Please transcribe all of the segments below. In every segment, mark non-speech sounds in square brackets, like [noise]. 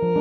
Welcome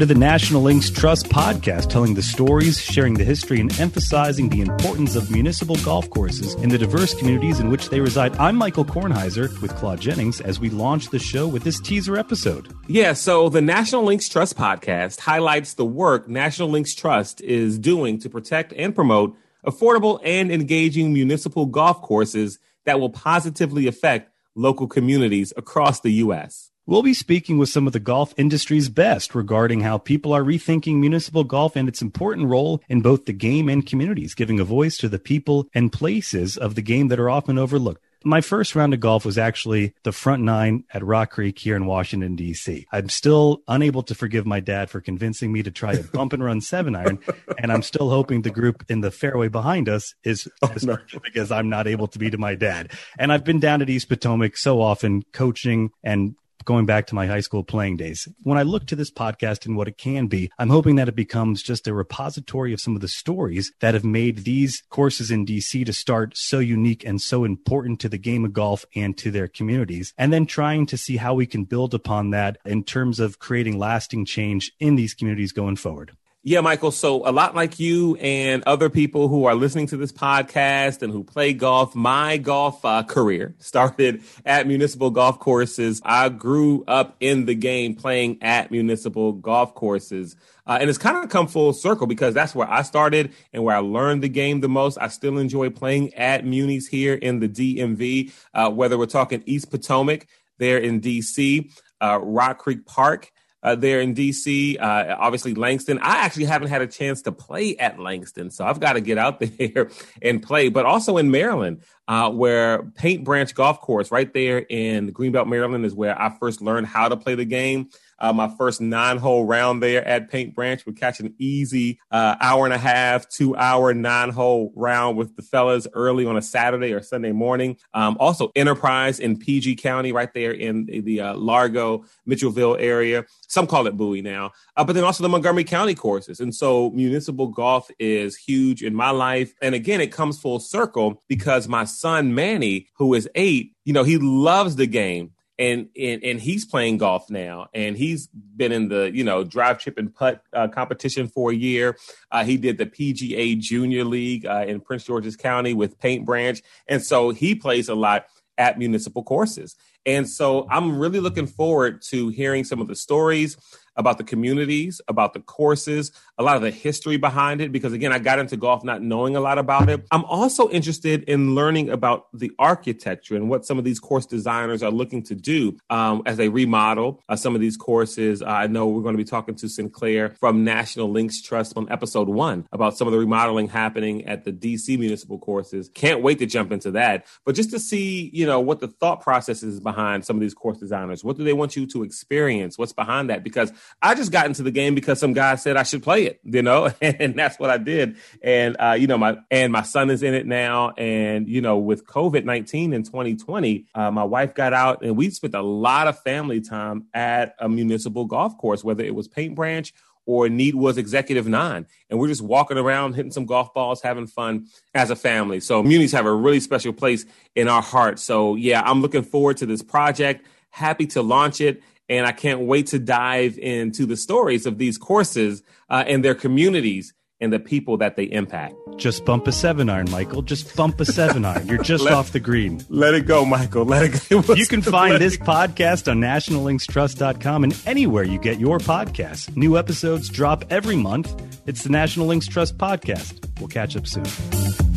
to the National Links Trust podcast, telling the stories, sharing the history, and emphasizing the importance of municipal golf courses in the diverse communities in which they reside. I'm Michael Kornheiser with Claude Jennings as we launch the show with this teaser episode. Yeah, so the National Links Trust podcast highlights the work National Links Trust is doing to protect and promote affordable and engaging municipal golf courses that will positively affect local communities across the U.S. We'll be speaking with some of the golf industry's best regarding how people are rethinking municipal golf and its important role in both the game and communities, giving a voice to the people and places of the game that are often overlooked. My first round of golf was actually the front nine at Rock Creek here in Washington, D.C. I'm still unable to forgive my dad for convincing me to try a bump and run seven iron. and I'm still hoping the group in the fairway behind us is oh, as no. because I'm not able to be to my dad. And I've been down at East Potomac so often coaching and going back to my high school playing days. When I look to this podcast and what it can be, I'm hoping that it becomes just a repository of some of the stories that have made these courses in DC to start so unique and so important to the game of golf and to their communities. And then trying to see how we can build upon that in terms of creating lasting change in these communities going forward. Yeah, Michael. So, a lot like you and other people who are listening to this podcast and who play golf, my golf uh, career [laughs] started at municipal golf courses. I grew up in the game playing at municipal golf courses. Uh, and it's kind of come full circle because that's where I started and where I learned the game the most. I still enjoy playing at munis here in the DMV, uh, whether we're talking East Potomac there in DC, uh, Rock Creek Park uh, there in DC. Uh, obviously, Langston. I actually haven't had a chance to play at Langston, so I've got to get out [laughs] there and play. But also in Maryland, uh, where Paint Branch Golf Course, right there in Greenbelt, Maryland, is where I first learned how to play the game. Uh, my first nine hole round there at Paint Branch would catch an easy uh, hour and a half, two hour nine hole round with the fellas early on a Saturday or Sunday morning. Um, also, Enterprise in PG County, right there in the uh, Largo, Mitchellville area. Some call it Bowie now, uh, but then also the Montgomery County courses. And so, municipal golf is huge in my life. And again, it comes full circle because my son Manny, who is eight, you know, he loves the game and and and he's playing golf now, and he's been in the you know drive, chip, and putt uh, competition for a year. Uh, he did the PGA Junior League uh, in Prince George's County with Paint Branch, and so he plays a lot at municipal courses. And so I'm really looking forward to hearing some of the stories about the communities, about the courses, a lot of the history behind it, because again, I got into golf not knowing a lot about it. I'm also interested in learning about the architecture and what some of these course designers are looking to do um, as they remodel uh, some of these courses. Uh, I know we're going to be talking to Sinclair from National Links Trust on episode one about some of the remodeling happening at the DC municipal courses. Can't wait to jump into that. But just to see, you know, what the thought process is behind some of these course designers. What do they want you to experience? What's behind that? Because I just got into the game because some guy said I should play it, you know, [laughs] and that's what I did. And uh, you know, my and my son is in it now. And you know, with COVID nineteen in 2020, uh, my wife got out and we spent a lot of family time at a municipal golf course, whether it was Paint Branch or Needwoods Executive Nine. And we're just walking around, hitting some golf balls, having fun as a family. So munis have a really special place in our heart. So yeah, I'm looking forward to this project. Happy to launch it and I can't wait to dive into the stories of these courses uh, and their communities and the people that they impact. Just bump a seven iron, Michael. Just bump a seven iron. You're just [laughs] let, off the green. Let it go, Michael. Let it go. you can find this podcast on nationallinkstrust.com and anywhere you get your podcasts. New episodes drop every month. It's the National Links Trust podcast. We'll catch up soon.